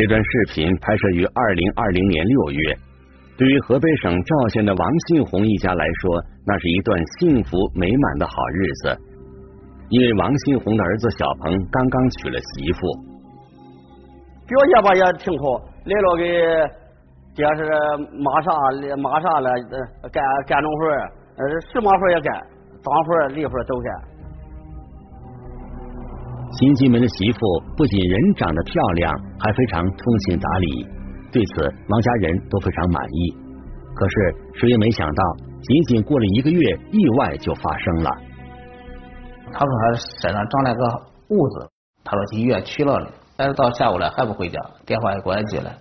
这段视频拍摄于二零二零年六月，对于河北省赵县的王信红一家来说，那是一段幸福美满的好日子。因为王信红的儿子小鹏刚刚娶了媳妇，表现吧也挺好，来了给爹是马啥马啥了，干干农活呃，什么活也干，脏活累活都干。新进门的媳妇不仅人长得漂亮，还非常通情达理，对此王家人都非常满意。可是谁也没想到，仅仅过了一个月，意外就发生了。他说他身上长了个痦子，他说去医院取了的，但是到下午了还不回家，电话也关机了，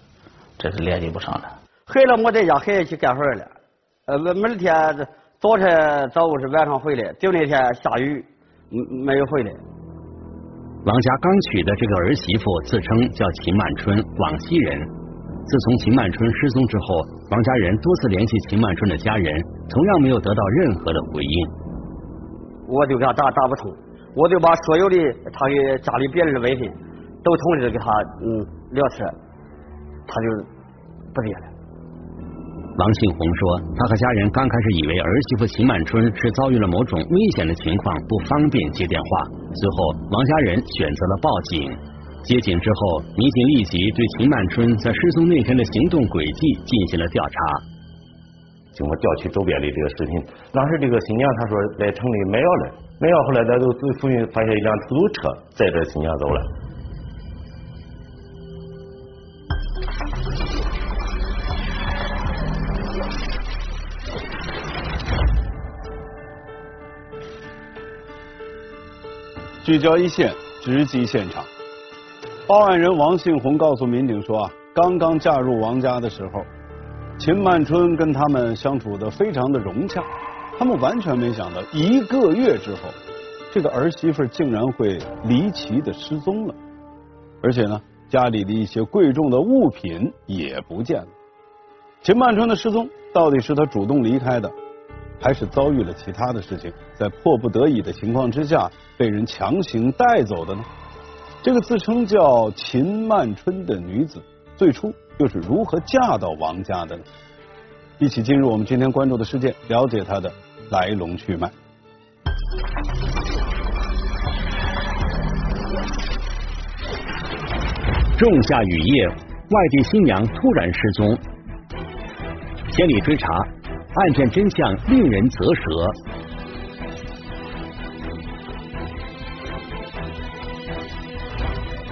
这是联系不上了。孩子没在家，孩子去干活了。呃，每天早晨、早午是晚上回来，就那天下雨，没有回来。王家刚娶的这个儿媳妇自称叫秦曼春，广西人。自从秦曼春失踪之后，王家人多次联系秦曼春的家人，同样没有得到任何的回应。我就给他打打不通，我就把所有的他给家里别人的微信都通知给他嗯聊天，他就不接了。王庆红说，他和家人刚开始以为儿媳妇秦曼春是遭遇了某种危险的情况，不方便接电话。随后，王家人选择了报警。接警之后，民警立即对秦曼春在失踪那天的行动轨迹进行了调查。经过调取周边的这个视频，当时这个新娘她说在城里买药了，买药后来在都附近发现一辆出租车载着新娘走了。聚焦一线，直击现场。报案人王信红告诉民警说啊，刚刚嫁入王家的时候。秦曼春跟他们相处的非常的融洽，他们完全没想到一个月之后，这个儿媳妇竟然会离奇的失踪了，而且呢，家里的一些贵重的物品也不见了。秦曼春的失踪到底是他主动离开的，还是遭遇了其他的事情，在迫不得已的情况之下被人强行带走的呢？这个自称叫秦曼春的女子，最初。又是如何嫁到王家的呢？一起进入我们今天关注的事件，了解她的来龙去脉。仲夏雨夜，外地新娘突然失踪，千里追查，案件真相令人啧舌。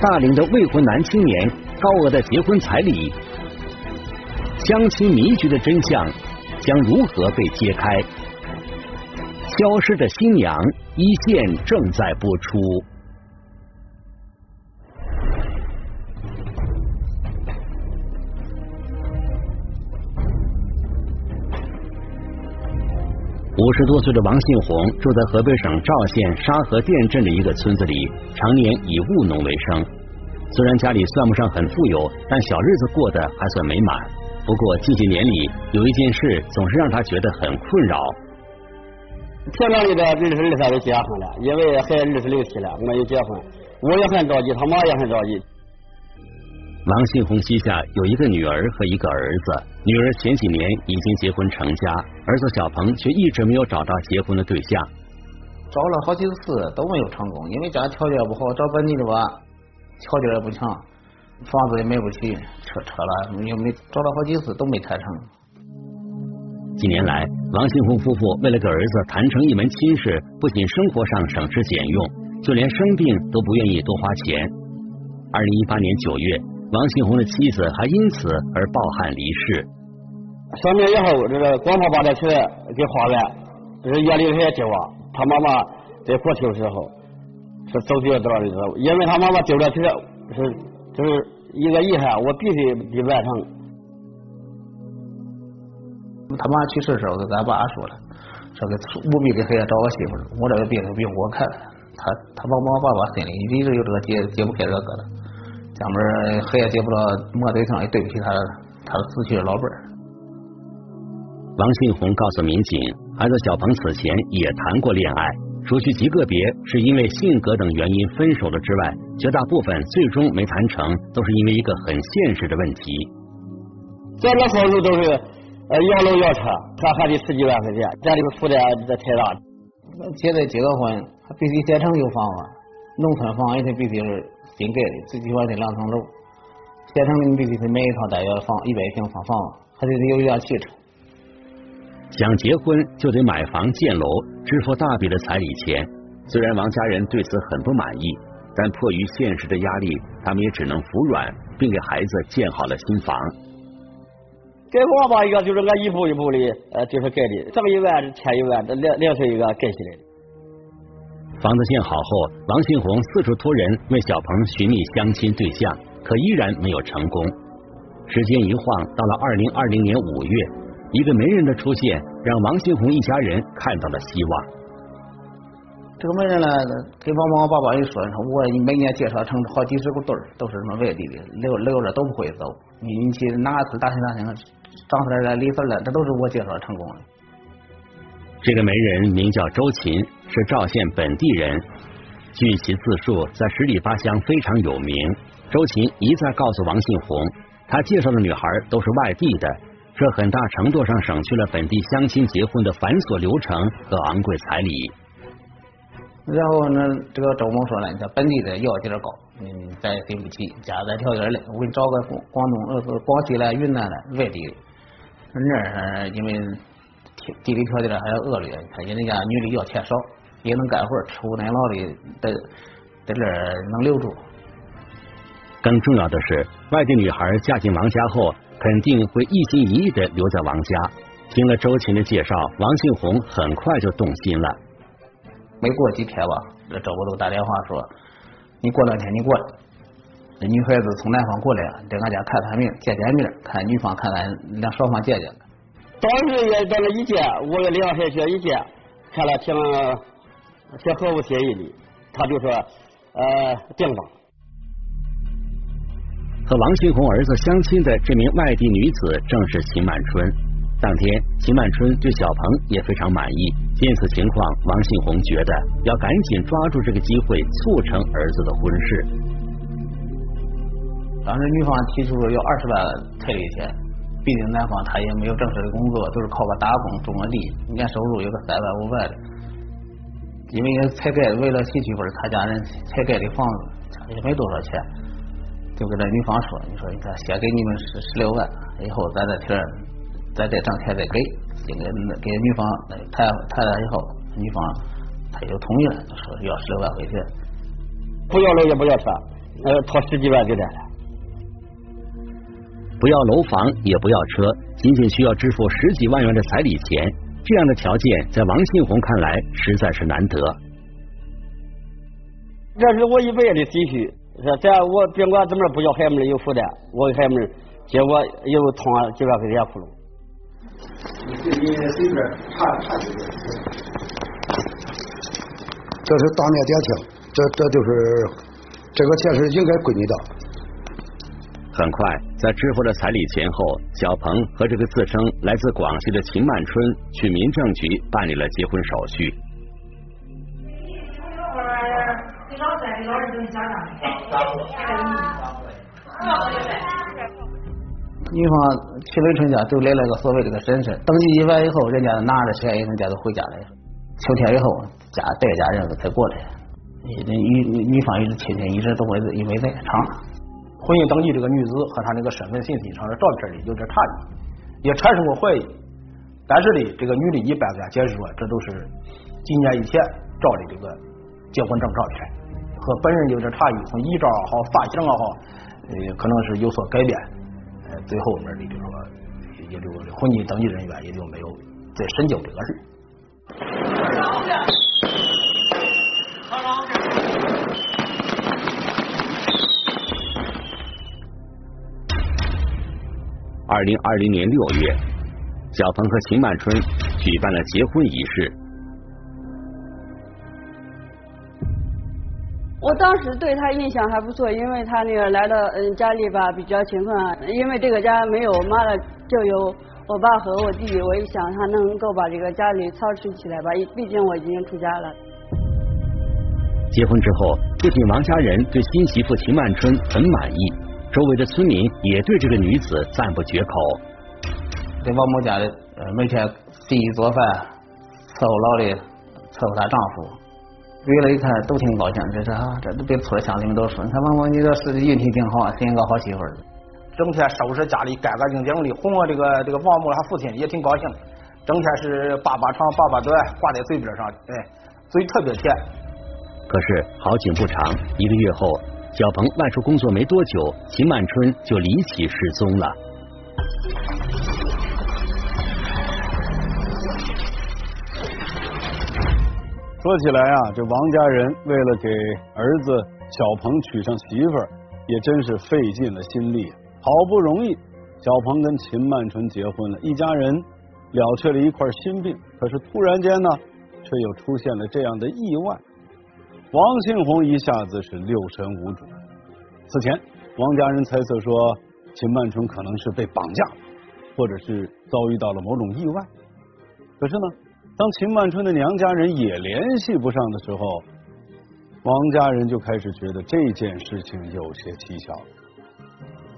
大龄的未婚男青年。高额的结婚彩礼，相亲迷局的真相将如何被揭开？消失的新娘一线正在播出。五十多岁的王信红住在河北省赵县沙河店镇的一个村子里，常年以务农为生。虽然家里算不上很富有，但小日子过得还算美满。不过近些年里，有一件事总是让他觉得很困扰。前两年的二十二岁就结婚了，因为还二十六七了，没有结婚。我也很着急，他妈也很着急。王信红膝下有一个女儿和一个儿子，女儿前几年已经结婚成家，儿子小鹏却一直没有找到结婚的对象。找了好几次都没有成功，因为家条件不好，找本地的吧。条件也不强，房子也买不起，车车了也没找了好几次都没谈成。几年来，王新红夫妇为了给儿子谈成一门亲事，不仅生活上省吃俭用，就连生病都不愿意多花钱。二零一八年九月，王庆红的妻子还因此而抱憾离世。三年以后，这个光他把这钱给花完，这是眼里还丢啊。他妈妈在过秋时候。是走丢了？因为他妈妈丢了钱，是就是一个遗憾，我必须得完成。他妈去世的时候跟咱爸说了，说给务必给孩子找个媳妇我这个病不用我看，他他妈妈爸爸心里一直有这个解解不开这个疙瘩。家门孩子结不到没对象，也对不起他他死去的老伴儿。王信红告诉民警，孩子小鹏此前也谈过恋爱，除去极个别是因为性格等原因分手了之外，绝大部分最终没谈成，都是因为一个很现实的问题。咱这房子都是呃要楼要车，他还得十几万块钱，家里边负担这太大。现在结个婚，还必须县城有房子，农村房也得必须是新盖的，最起码得两层楼。县城你必须得买一套大约房一百平方房，还得得有一辆汽车。想结婚就得买房建楼，支付大笔的彩礼钱。虽然王家人对此很不满意，但迫于现实的压力，他们也只能服软，并给孩子建好了新房。盖房吧，一个就是俺一步一步的，呃，就是盖的，这么一万欠一万，这两两岁一个盖起来的。房子建好后，王新红四处托人为小鹏寻觅相亲对象，可依然没有成功。时间一晃，到了二零二零年五月。一个媒人的出现，让王新红一家人看到了希望。这个媒人呢，给王妈爸爸一说，说我每年介绍成好几十个对儿，都是什么外地的，留留着都不会走。你你去哪次打听打听，长出来离婚了，这都是我介绍成功的。这个媒人名叫周琴，是赵县本地人。据其自述，在十里八乡非常有名。周琴一再告诉王信红，他介绍的女孩都是外地的。这很大程度上省去了本地相亲结婚的繁琐流程和昂贵彩礼。然后呢，这个周某说了，你这本地的要点高，嗯，咱也对不起，加在条件嘞，我给你找个广广东呃广西来、云南的外地的。那儿因为地理条件还要恶劣，他人家女的要钱少，也能干活，吃苦耐劳的，在在这儿能留住。更重要的是，外地女孩嫁进王家后。肯定会一心一意的留在王家。听了周琴的介绍，王庆红很快就动心了。没过几天吧，这周伯都打电话说：“你过两天你过来，这女孩子从南方过来，在俺家看看病，见见面，看女方看看，让双方见见。”当时也在那一见，我也两三天一见，看了挺挺合乎心意的，他就说呃定了。和王新红儿子相亲的这名外地女子正是秦满春。当天，秦满春对小鹏也非常满意。见此情况，王信红觉得要赶紧抓住这个机会，促成儿子的婚事。当时女方提出了要二十万彩礼钱，毕竟男方他也没有正式的工作，都是靠个打工种个地，年收入有个三万五万的。因为才盖，为了喜娶份他家人才盖的房子，也没多少钱。就跟这女方说，你说你看，先给你们十十六万，以后咱再贴，咱再挣钱再给，给给女方谈谈了以后，女方她就同意了，说要十六万块钱，不要楼也不要车，呃，掏十几万给咱了，不要楼房也不要车，仅仅需要支付十几万元的彩礼钱，这样的条件在王信红看来实在是难得。这是我一辈子的积蓄。是，这我别管怎么不叫孩子们有负担，我给孩子们结果又充几万块钱窟窿。你你随便查查几个。这是当面点清，这这就是这个钱是应该归你的。很快，在支付了彩礼钱后，小鹏和这个自称来自广西的秦曼春去民政局办理了结婚手续。女方娶了成家，就来了个所谓这个婶婶，登记一完以后，人家拿着钱，人家都回家了。秋天以后，家带家人才过来。女女女方一直亲戚一直都会因为在场。婚姻登记这个女子和她那个身份信息上的照片里有点差异，也产生过怀疑。但是呢，这个女的一般咱解释说，这都是几年以前照的这个结婚证照片。和本人有点差异，从遗照也好，发型也好，呃，可能是有所改变。呃，最后面的就说，也就婚姻登记人员也就没有再深究这个事。二零二零年六月，小鹏和秦曼春举办了结婚仪式。我当时对他印象还不错，因为他那个来到嗯家里吧比较勤奋，因为这个家没有妈了就有我爸和我弟弟，我一想他能够把这个家里操持起来吧，毕竟我已经出家了。结婚之后，不仅王家人对新媳妇秦曼春很满意，周围的村民也对这个女子赞不绝口。这王某家的呃，每天洗衣做饭，伺候老的，伺候她丈夫，围了一看都挺高兴。这是啊，这都别村乡亲们都说，你看王某你这是运气挺好，寻个好媳妇儿。整天收拾家里干干净净的，哄我这个这个王某他父亲也挺高兴，整天是爸爸长爸爸短挂在嘴边上，哎，嘴特别甜。可是好景不长，一个月后，小鹏外出工作没多久，秦曼春就离奇失踪了。说起来啊，这王家人为了给儿子小鹏娶上媳妇儿，也真是费尽了心力。好不容易，小鹏跟秦曼春结婚了，一家人了却了一块心病。可是突然间呢，却又出现了这样的意外，王庆红一下子是六神无主。此前，王家人猜测说秦曼春可能是被绑架了，或者是遭遇到了某种意外。可是呢，当秦曼春的娘家人也联系不上的时候，王家人就开始觉得这件事情有些蹊跷。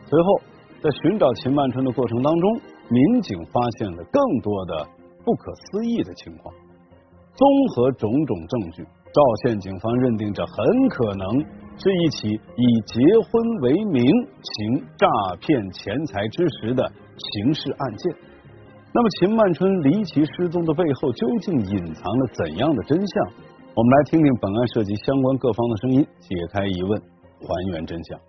随后，在寻找秦曼春的过程当中，民警发现了更多的不可思议的情况。综合种种证据，赵县警方认定这很可能是一起以结婚为名行诈骗钱财之实的刑事案件。那么，秦曼春离奇失踪的背后究竟隐藏了怎样的真相？我们来听听本案涉及相关各方的声音，解开疑问，还原真相。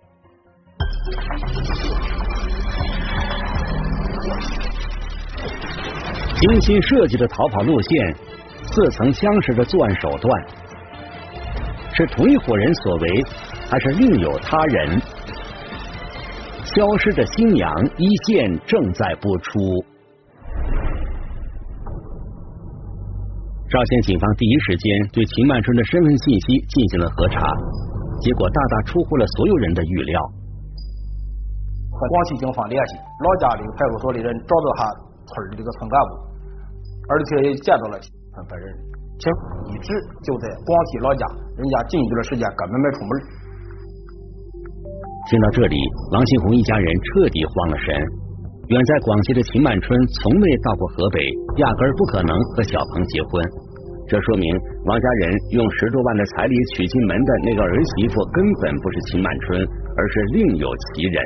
精心设计的逃跑路线，似曾相识的作案手段，是同一伙人所为，还是另有他人？消失的新娘一线正在播出。赵县警方第一时间对秦曼春的身份信息进行了核查，结果大大出乎了所有人的预料。和广西警方联系，老家的派出所的人找到他村的这个村干部，而且也见到了他本人，且一直就在广西老家，人家近一段时间根本没出门。听到这里，王新红一家人彻底慌了神。远在广西的秦曼春从未到过河北，压根儿不可能和小鹏结婚。这说明王家人用十多万的彩礼娶进门的那个儿媳妇根本不是秦曼春，而是另有其人。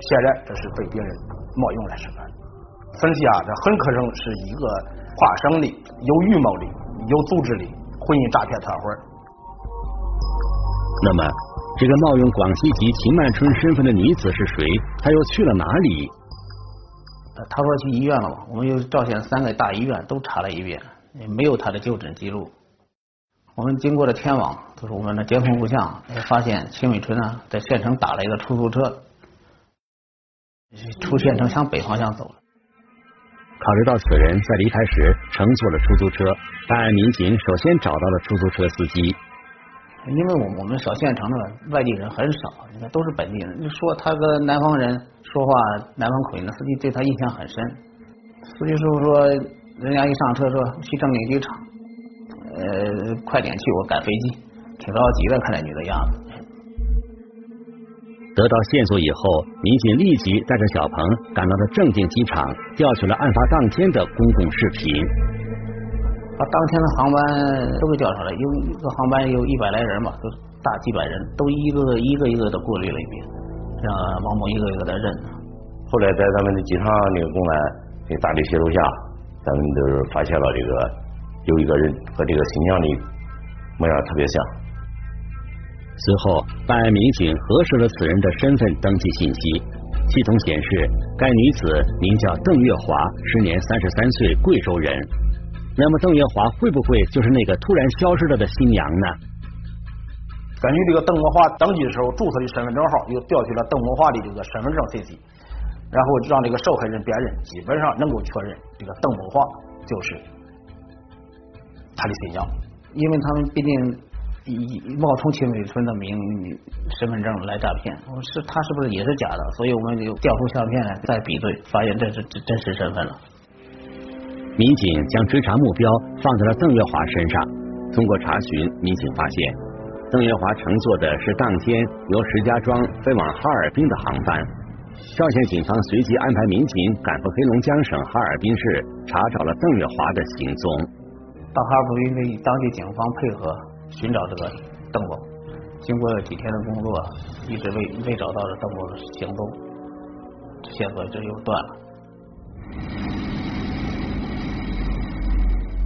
显然这是被别人冒用了身份。分析啊，这很可能是一个跨省的、有预谋的、有组织的婚姻诈骗团伙。那么，这个冒用广西籍秦曼春身份的女子是谁？她又去了哪里？她说去医院了嘛？我们又赵县三个大医院都查了一遍，也没有她的就诊记录。我们经过了天网，就是我们的监控录像，发现秦美春呢在县城打了一个出租车。出县城向北方向走了。考虑到此人在离开时乘坐了出租车，办案民警首先找到了出租车司机。因为我我们小县城的外地人很少，你看都是本地人。你说他个南方人说话南方口音的司机对他印象很深。司机师傅说，人家一上车说去正定机场，呃，快点去，我赶飞机，挺着急的，看这女的样子。得到线索以后，民警立即带着小鹏赶到了正定机场，调取了案发当天的公共视频。把当天的航班都给调查了，有一个航班有一百来人吧，都大几百人，都一个个一个一个的过滤了一遍，让王某一个一个的认。后来在咱们的机场那个公安的大力协助下，咱们就是发现了这个有一个人和这个新娘的模样特别像。随后，办案民警核实了此人的身份登记信息，系统显示该女子名叫邓月华，时年三十三岁，贵州人。那么，邓月华会不会就是那个突然消失了的新娘呢？根据这个邓国华登记的时候注册的身份证号，又调取了邓国华的这个身份证信息，然后让这个受害人辨认，基本上能够确认这个邓国华就是他的新娘，因为他们毕竟。以冒充秦美春的名身份证来诈骗，是他是不是也是假的？所以我们就调出相片来再比对，发现这是真实身份了。民警将追查目标放在了邓月华身上，通过查询，民警发现邓月华乘坐的是当天由石家庄飞往哈尔滨的航班。赵县警方随即安排民警赶赴黑龙江省哈尔滨市，查找了邓月华的行踪。到哈尔滨跟当地警方配合寻找这个邓某，经过几天的工作，一直未未找到邓某的行踪，线索这又断了。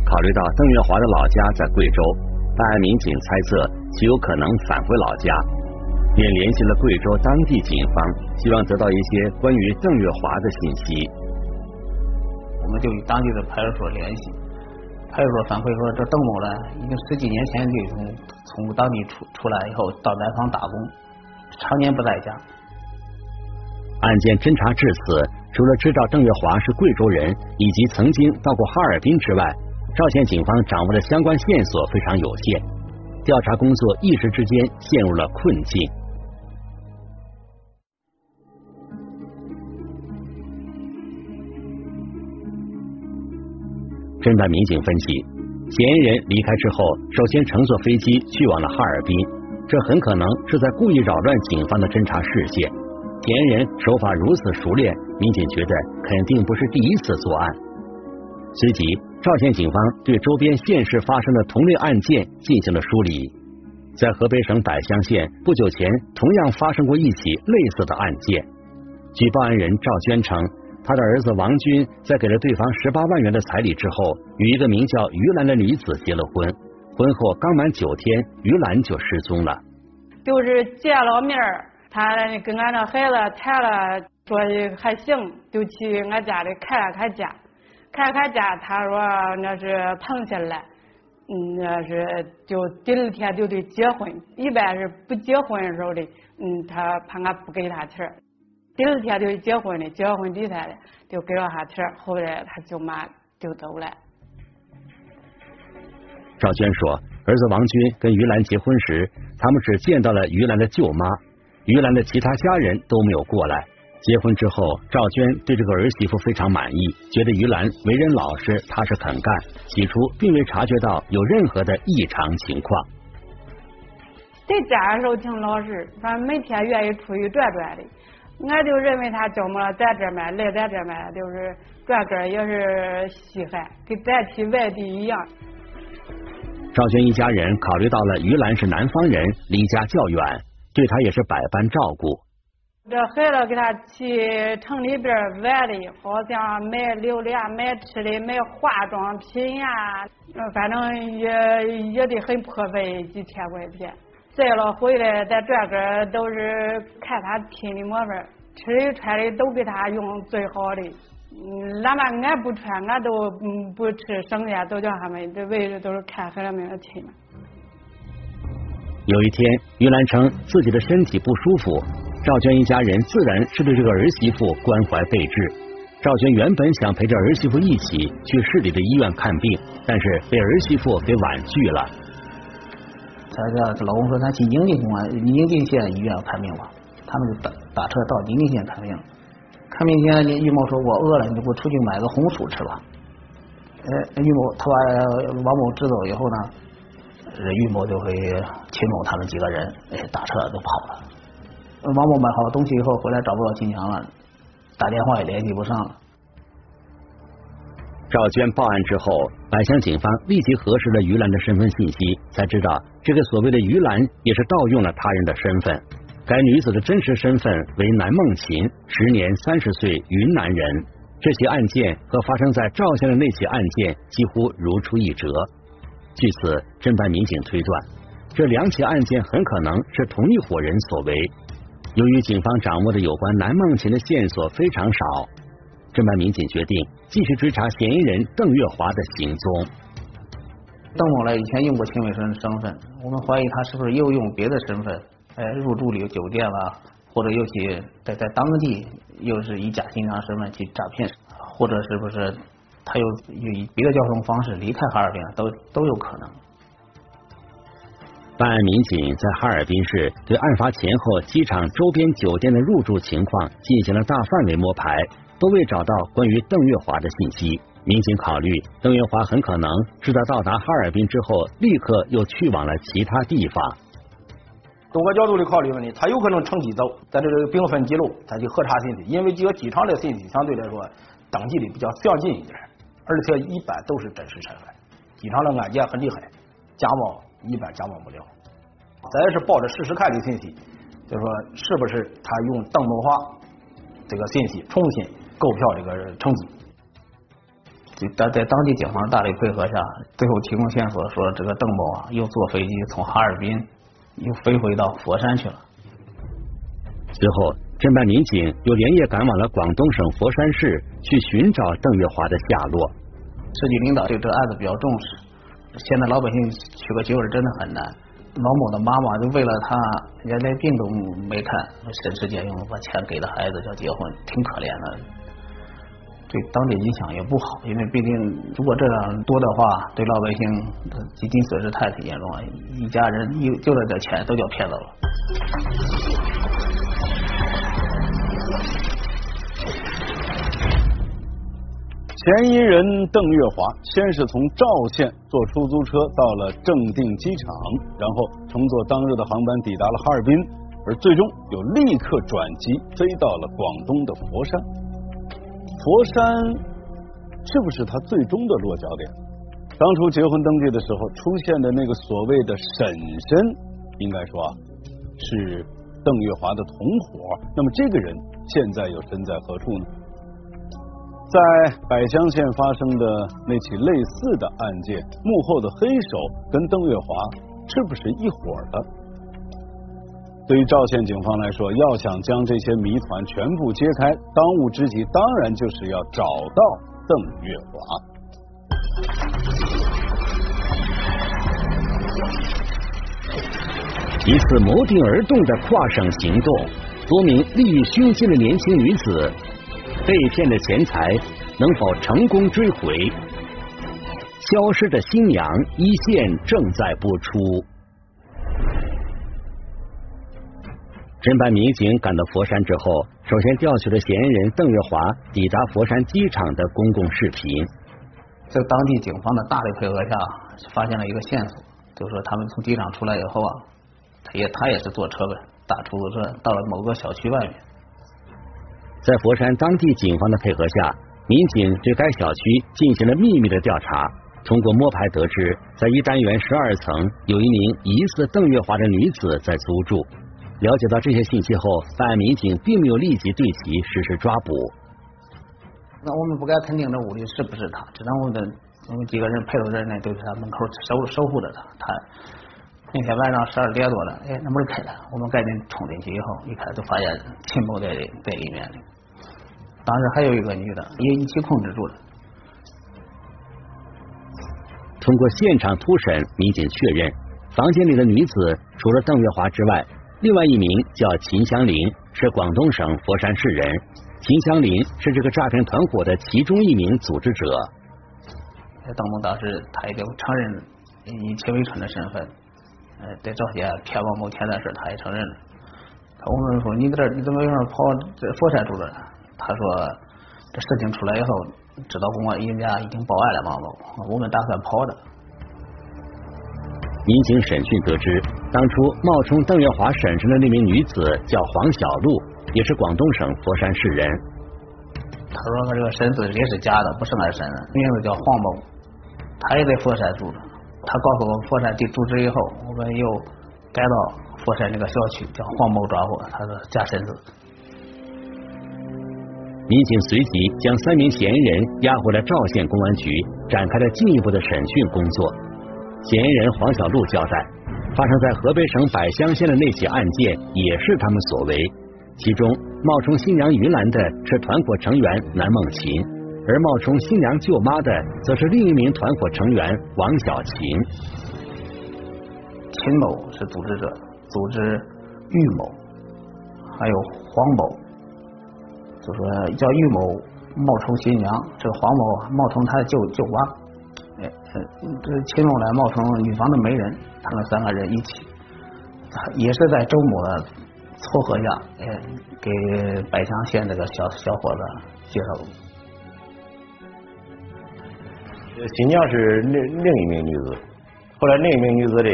考虑到邓月华的老家在贵州，办案民警猜测其有可能返回老家。便联系了贵州当地警方，希望得到一些关于邓月华的信息。我们就与当地的派出所联系，派出所反馈说，这邓某呢，已经十几年前就从从当地出出来以后到南方打工，常年不在家。案件侦查至此，除了知道邓月华是贵州人以及曾经到过哈尔滨之外，赵县警方掌握的相关线索非常有限，调查工作一时之间陷入了困境。侦办民警分析，嫌疑人离开之后，首先乘坐飞机去往了哈尔滨，这很可能是在故意扰乱警方的侦查视线。嫌疑人手法如此熟练，民警觉得肯定不是第一次作案。随即，赵县警方对周边县市发生的同类案件进行了梳理。在河北省百乡县，不久前同样发生过一起类似的案件。据报案人赵娟称。他的儿子王军在给了对方十八万元的彩礼之后，与一个名叫于兰的女子结了婚。婚后刚满九天，于兰就失踪了。就是见了面，他跟俺那孩子谈了，说还行，就去俺家里看了看家，看看家，他说那是碰下来，嗯，那是就第二天就得结婚。一般是不结婚的时候的，嗯，他怕俺不给他钱。第二天就结婚的，结婚第三天就给了他钱，后来他舅妈就走了。赵娟说，儿子王军跟于兰结婚时，他们只见到了于兰的舅妈，于兰的其他家人都没有过来。结婚之后，赵娟对这个儿媳妇非常满意，觉得于兰为人老实，踏实肯干。起初并未察觉到有任何的异常情况。在家的时候挺老实，反正每天愿意出去转转的。俺就认为他怎么在这面来咱这面就是转个也是稀罕，跟咱去外地一样。赵娟一家人考虑到了于兰是南方人，离家较远，对他也是百般照顾。这孩子给他去城里边玩的，好像买榴莲、买吃的、买化妆品呀，反正也也得很破费，几千块钱。再了回来，咱转个都是看他拼的模范，吃的穿的都给他用最好的。嗯，哪怕俺不穿，俺都不吃，剩下都叫他们，这为的都是看孩子们的亲。有一天，于兰称自己的身体不舒服，赵娟一家人自然是对这个儿媳妇关怀备至。赵娟原本想陪着儿媳妇一起去市里的医院看病，但是被儿媳妇给婉拒了。他这老公说他去宁晋公安宁晋县医院看病吧，他们就打打车到宁晋县看病。看病前，玉某说我饿了，你给我出去买个红薯吃吧。哎，玉某他把王某支走以后呢，玉某就会秦某他们几个人哎打车都跑了。王某买好东西以后回来找不到金强了，打电话也联系不上了。赵娟报案之后，百乡警方立即核实了于兰的身份信息，才知道这个所谓的于兰也是盗用了他人的身份。该女子的真实身份为南梦琴，时年三十岁，云南人。这起案件和发生在赵县的那起案件几乎如出一辙。据此，侦办民警推断，这两起案件很可能是同一伙人所为。由于警方掌握的有关南梦琴的线索非常少。侦办民警决定继续追查嫌疑人邓月华的行踪。邓某呢，以前用过秦伟生的身份，我们怀疑他是不是又用别的身份，哎，入住旅游酒店了，或者又去在在当地又是以假新娘身份去诈骗，或者是不是他又以别的交通方式离开哈尔滨，都都有可能。办案民警在哈尔滨市对案发前后机场周边酒店的入住情况进行了大范围摸排，都未找到关于邓月华的信息。民警考虑，邓月华很可能是在到达哈尔滨之后，立刻又去往了其他地方。多个角度的考虑问题，他有可能乘机走，在这个并分记录，再去核查信息，因为这个机场的信息相对来说登记的比较详尽一点，而且一般都是真实身份。机场的案件很厉害，假冒一般假冒不了。咱也是抱着试试看的信息，就说是不是他用邓某华这个信息重新购票这个成绩。在在当地警方大力配合下，最后提供线索说，这个邓某啊又坐飞机从哈尔滨又飞回到佛山去了。随后，侦办民警又连夜赶往了广东省佛山市，去寻找邓月华的下落。市级领导对这个案子比较重视，现在老百姓娶个媳妇真的很难。老某的妈妈就为了他，连连病都没看，省吃俭用把钱给了孩子，要结婚，挺可怜的。对当地影响也不好，因为毕竟如果这样多的话，对老百姓基金损失太严重了，一家人一就这点钱都叫骗走了。嫌疑人邓月华先是从赵县坐出租车到了正定机场，然后乘坐当日的航班抵达了哈尔滨，而最终又立刻转机飞到了广东的佛山。佛山是不是他最终的落脚点？当初结婚登记的时候出现的那个所谓的婶婶，应该说是邓月华的同伙。那么这个人现在又身在何处呢？在百江县发生的那起类似的案件，幕后的黑手跟邓月华是不是一伙的？对于赵县警方来说，要想将这些谜团全部揭开，当务之急当然就是要找到邓月华。一次谋定而动的跨省行动，多名利益熏心的年轻女子被骗的钱财能否成功追回？消失的新娘一线正在播出。侦办民警赶到佛山之后，首先调取了嫌疑人邓月华抵达佛山机场的公共视频。在当地警方的大力配合下，发现了一个线索，就是说他们从机场出来以后啊，他也他也是坐车呗，打出租车到了某个小区外面。在佛山当地警方的配合下，民警对该小区进行了秘密的调查。通过摸排得知，在一单元十二层有一名疑似邓月华的女子在租住。了解到这些信息后，办案民警并没有立即对其实施抓捕。那我们不敢肯定这屋里是不是他，只能我们我们几个人陪着人呢，都在他门口守守护着他。他那天晚上十二点多了，哎，那门开了，我们赶紧冲进去以后，一看就发现秦某在在里面的。当时还有一个女的也一起控制住了。通过现场突审，民警确认房间里的女子除了邓月华之外。另外一名叫秦香林，是广东省佛山市人。秦香林是这个诈骗团伙的其中一名组织者。邓某当时他已经承认以秦为春的身份，呃，在这些骗王某钱的事，他也承认了。我们说你在这你怎么样跑在佛山住着？他说这事情出来以后，知道公安人家已经报案了，王某，我们打算跑的。民警审讯得知，当初冒充邓月华婶婶的那名女子叫黄小璐，也是广东省佛山市人。他说他这个婶子也是假的，不是俺婶子，名字叫黄某，他也在佛山住着。他告诉我佛山地住址以后，我们又改到佛山那个小区，叫黄某抓获，他是假婶子。民警随即将三名嫌疑人押回了赵县公安局，展开了进一步的审讯工作。嫌疑人黄小璐交代，发生在河北省百乡县的那起案件也是他们所为。其中冒充新娘于兰的是团伙成员南梦琴，而冒充新娘舅妈的则是另一名团伙成员王小琴。秦某是组织者，组织玉某，还有黄某，就说叫玉某冒充新娘，这个黄某冒充他的舅舅妈。这秦某来冒充女方的媒人，他们三个人一起也是在周某的撮合下，呃，给百强县这个小小伙子介绍。新娘是另另一名女子，后来另一名女子的，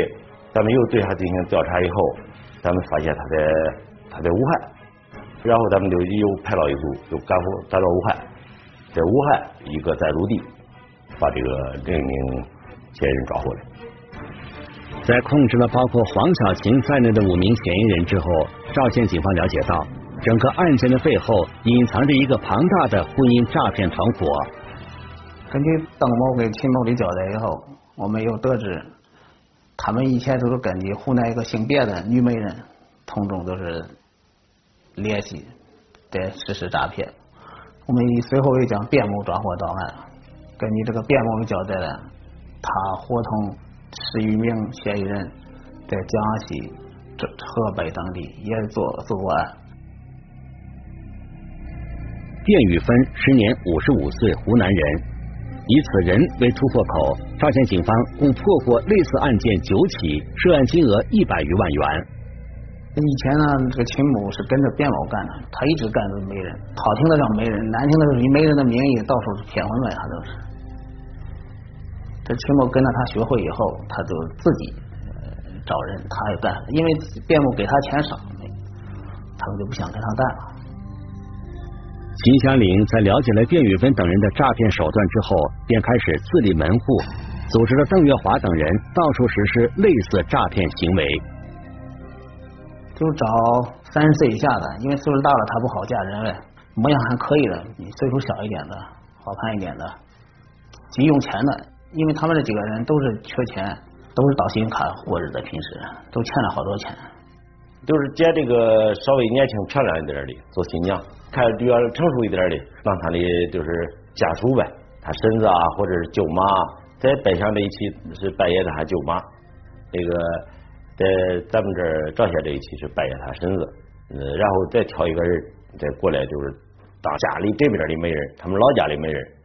咱们又对她进行调查以后，咱们发现她在她在武汉，然后咱们就又派了一组，就赶赴赶到武汉，在武汉一个在陆地，把这个另一名嫌疑人抓获了。在控制了包括黄小琴在内的五名嫌疑人之后，赵县警方了解到，整个案件的背后隐藏着一个庞大的婚姻诈骗团伙。根据邓某给秦某的交代以后，我们又得知，他们以前都是根据湖南一个姓卞的女媒人，从中都是联系在实施诈骗。我们随后又将卞某抓获到案。根据这个卞某的交代呢，他伙同十余名嫌疑人，在江西、这河北等地也做做过案。卞宇芬，时年五十五岁，湖南人。以此人为突破口，沙县警方共破获类似案件九起，涉案金额一百余万元。以前呢，这个秦某是跟着卞某干的，他一直干的媒人，好听的叫媒人，难听的是以媒人的名义到处是骗婚呗，他都是。这秦某跟着他学会以后，他就自己找人，他也干，因为卞某给他钱少，他们就不想跟他干了。秦祥林在了解了卞宇芬等人的诈骗手段之后，便开始自立门户，组织了邓月华等人到处实施类似诈骗行为。就找三十岁以下的，因为岁数大了他不好嫁人嘞，模样还可以的，你岁数小一点的，好看一点的，急用钱的，因为他们这几个人都是缺钱，都是打信用卡过日子，平时都欠了好多钱。都是捡这个稍微年轻漂亮一点的做新娘，看比较成熟一点的，让他的就是家属呗，他婶子啊或者是舅妈，在拜相这一期是拜谒他舅妈，这个在咱们这儿赵县这一期是拜谒他婶子，呃，然后再挑一个人再过来就是当家里这边的媒人，他们老家的媒人。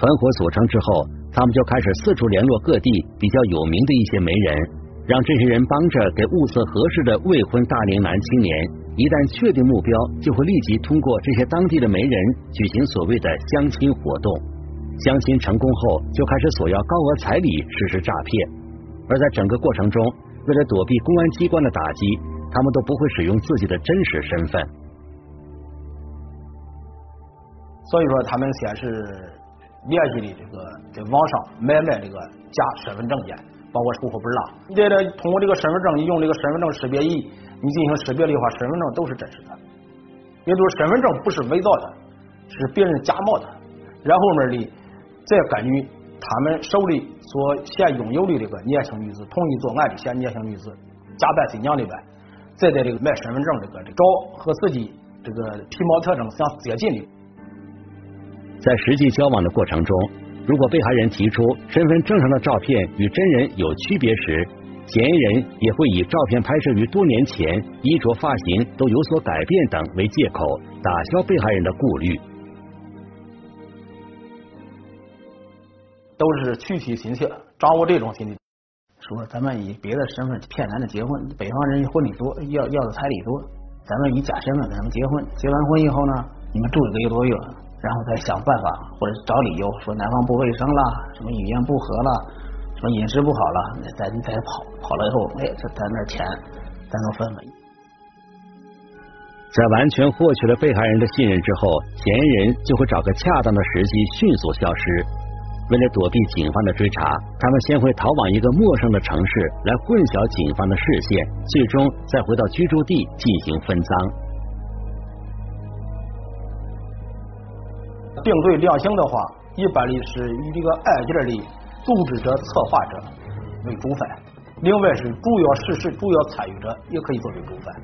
团伙组成之后，他们就开始四处联络各地比较有名的一些媒人。让这些人帮着给物色合适的未婚大龄男青年，一旦确定目标，就会立即通过这些当地的媒人举行所谓的相亲活动。相亲成功后，就开始索要高额彩礼实施诈骗。而在整个过程中，为了躲避公安机关的打击，他们都不会使用自己的真实身份。所以说，他们先是联系的这个在网上买卖这个假身份证件。包括户口本啦，你在这通过这个身份证，你用这个身份证识别仪，你进行识别的话，身份证都是真实的。也就是身份证不是伪造的，是别人假冒的。然后面的再根据他们手里所现拥有的这个年轻女子，同意作案的现年轻女子，假扮新娘的呗，再在这个卖身份证这个找和自己这个皮毛特征相接近的。在实际交往的过程中。如果被害人提出身份证上的照片与真人有区别时，嫌疑人也会以照片拍摄于多年前、衣着发型都有所改变等为借口，打消被害人的顾虑。都是取其心切，掌握这种心理。说咱们以别的身份骗男的结婚，北方人婚礼多，要要的彩礼多，咱们以假身份跟他们结婚，结完婚以后呢，你们住一个多月。然后再想办法，或者找理由说男方不卫生了，什么语言不合了，什么饮食不好了，再再跑跑了以后，哎，这咱那钱咱都分了。在完全获取了被害人的信任之后，嫌疑人就会找个恰当的时机迅速消失。为了躲避警方的追查，他们先会逃往一个陌生的城市，来混淆警方的视线，最终再回到居住地进行分赃。定罪量刑的话，一般的是以这个案件的组织者、策划者为主犯，另外是主要实施、主要参与者也可以作为主犯。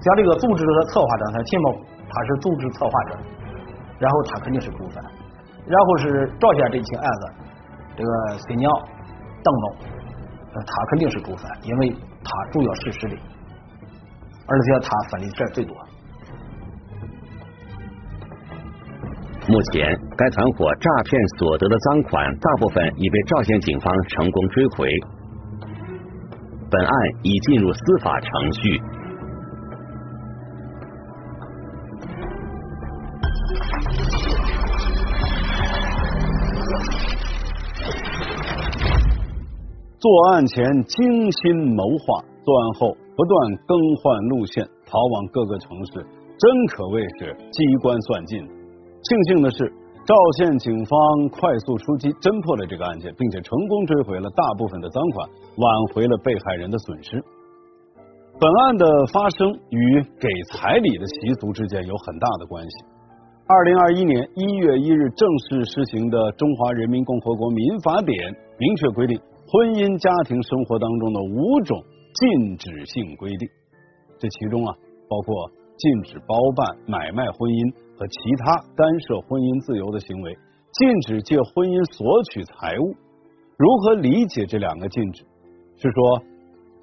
像这个组织者、策划者，他秦某他是组织策划者，然后他肯定是主犯。然后是赵县这起案子，这个新娘邓某，他肯定是主犯，因为他主要实施的，而且他分的钱最多。目前，该团伙诈骗所得的赃款大部分已被赵县警方成功追回。本案已进入司法程序。作案前精心谋划，作案后不断更换路线，逃往各个城市，真可谓是机关算尽。庆幸的是。赵县警方快速出击，侦破了这个案件，并且成功追回了大部分的赃款，挽回了被害人的损失。本案的发生与给彩礼的习俗之间有很大的关系。二零二一年一月一日正式施行的《中华人民共和国民法典》明确规定，婚姻家庭生活当中的五种禁止性规定，这其中啊，包括禁止包办、买卖婚姻。和其他干涉婚姻自由的行为，禁止借婚姻索取财物。如何理解这两个禁止？是说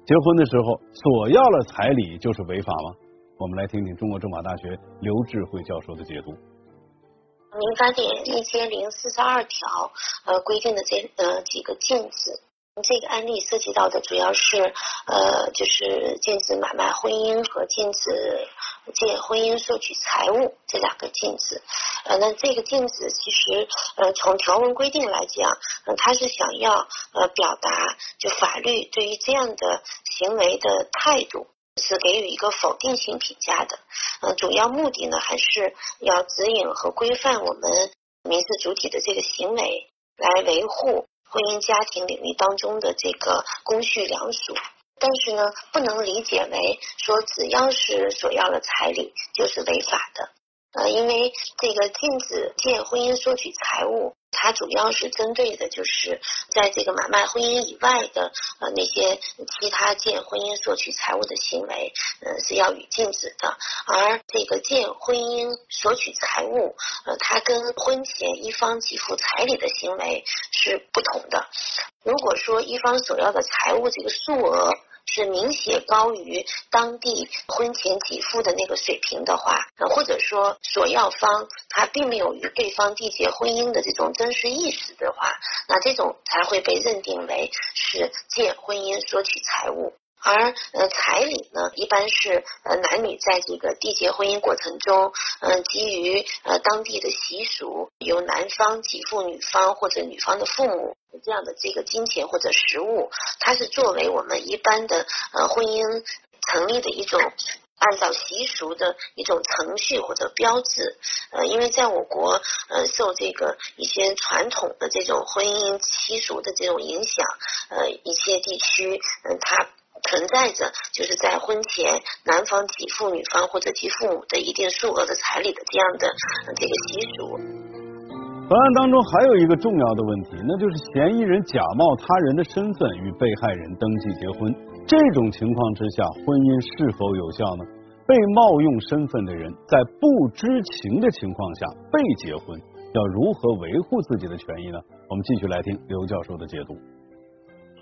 结婚的时候索要了彩礼就是违法吗？我们来听听中国政法大学刘智慧教授的解读。民法典一千零四十二条呃规定的这呃几个禁止。这个案例涉及到的主要是，呃，就是禁止买卖婚姻和禁止借婚姻索取财物这两个禁止。呃，那这个禁止其实，呃，从条文规定来讲，呃，它是想要呃表达，就法律对于这样的行为的态度是给予一个否定性评价的。呃，主要目的呢，还是要指引和规范我们民事主体的这个行为，来维护。婚姻家庭领域当中的这个公序良俗，但是呢，不能理解为说只要是索要了彩礼就是违法的。呃，因为这个禁止借婚姻索取财物，它主要是针对的就是在这个买卖婚姻以外的呃那些其他借婚姻索取财物的行为，呃是要予禁止的。而这个借婚姻索取财物，呃，它跟婚前一方给付彩礼的行为是不同的。如果说一方所要的财物这个数额，是明显高于当地婚前给付的那个水平的话，或者说索要方他并没有与对方缔结婚姻的这种真实意识的话，那这种才会被认定为是借婚姻索取财物。而呃彩礼呢，一般是呃男女在这个缔结婚姻过程中，嗯基于呃当地的习俗，由男方给付女方或者女方的父母这样的这个金钱或者实物，它是作为我们一般的呃婚姻成立的一种按照习俗的一种程序或者标志。呃，因为在我国呃受这个一些传统的这种婚姻习俗的这种影响，呃一些地区嗯它。存在着就是在婚前男方给付女方或者给父母的一定数额的彩礼的这样的这个习俗。本案当中还有一个重要的问题，那就是嫌疑人假冒他人的身份与被害人登记结婚，这种情况之下，婚姻是否有效呢？被冒用身份的人在不知情的情况下被结婚，要如何维护自己的权益呢？我们继续来听刘教授的解读。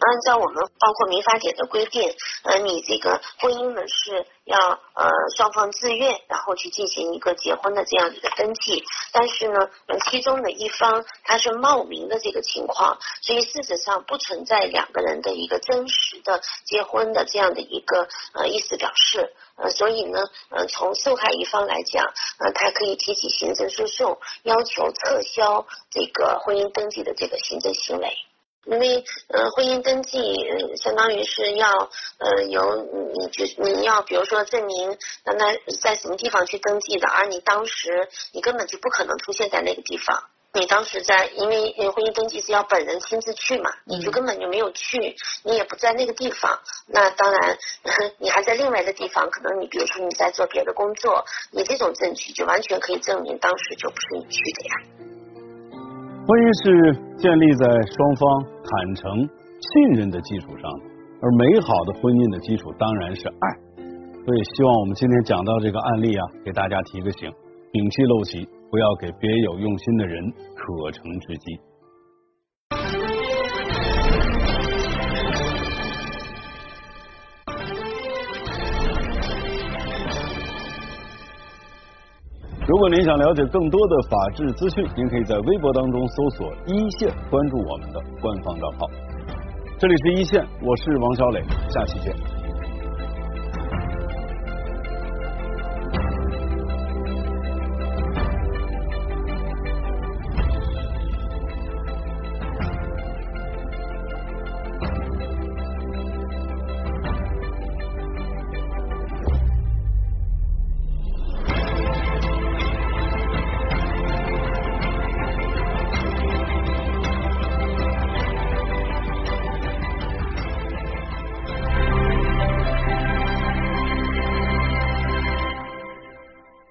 按照我们包括民法典的规定，呃，你这个婚姻呢是要呃双方自愿，然后去进行一个结婚的这样一个登记。但是呢，其中的一方他是冒名的这个情况，所以事实上不存在两个人的一个真实的结婚的这样的一个呃意思表示。呃，所以呢，呃，从受害一方来讲，呃，他可以提起行政诉讼，要求撤销这个婚姻登记的这个行政行为。因为呃，婚姻登记相当于是要呃由你就你要比如说证明让他在什么地方去登记的，而你当时你根本就不可能出现在那个地方。你当时在，因为婚姻登记是要本人亲自去嘛，你就根本就没有去，你也不在那个地方。那当然，你还在另外的地方，可能你比如说你在做别的工作，你这种证据就完全可以证明当时就不是你去的呀。婚姻是建立在双方坦诚、信任的基础上，而美好的婚姻的基础当然是爱。所以，希望我们今天讲到这个案例啊，给大家提个醒：摒弃陋习，不要给别有用心的人可乘之机。如果您想了解更多的法治资讯，您可以在微博当中搜索“一线”，关注我们的官方账号。这里是一线，我是王小磊，下期见。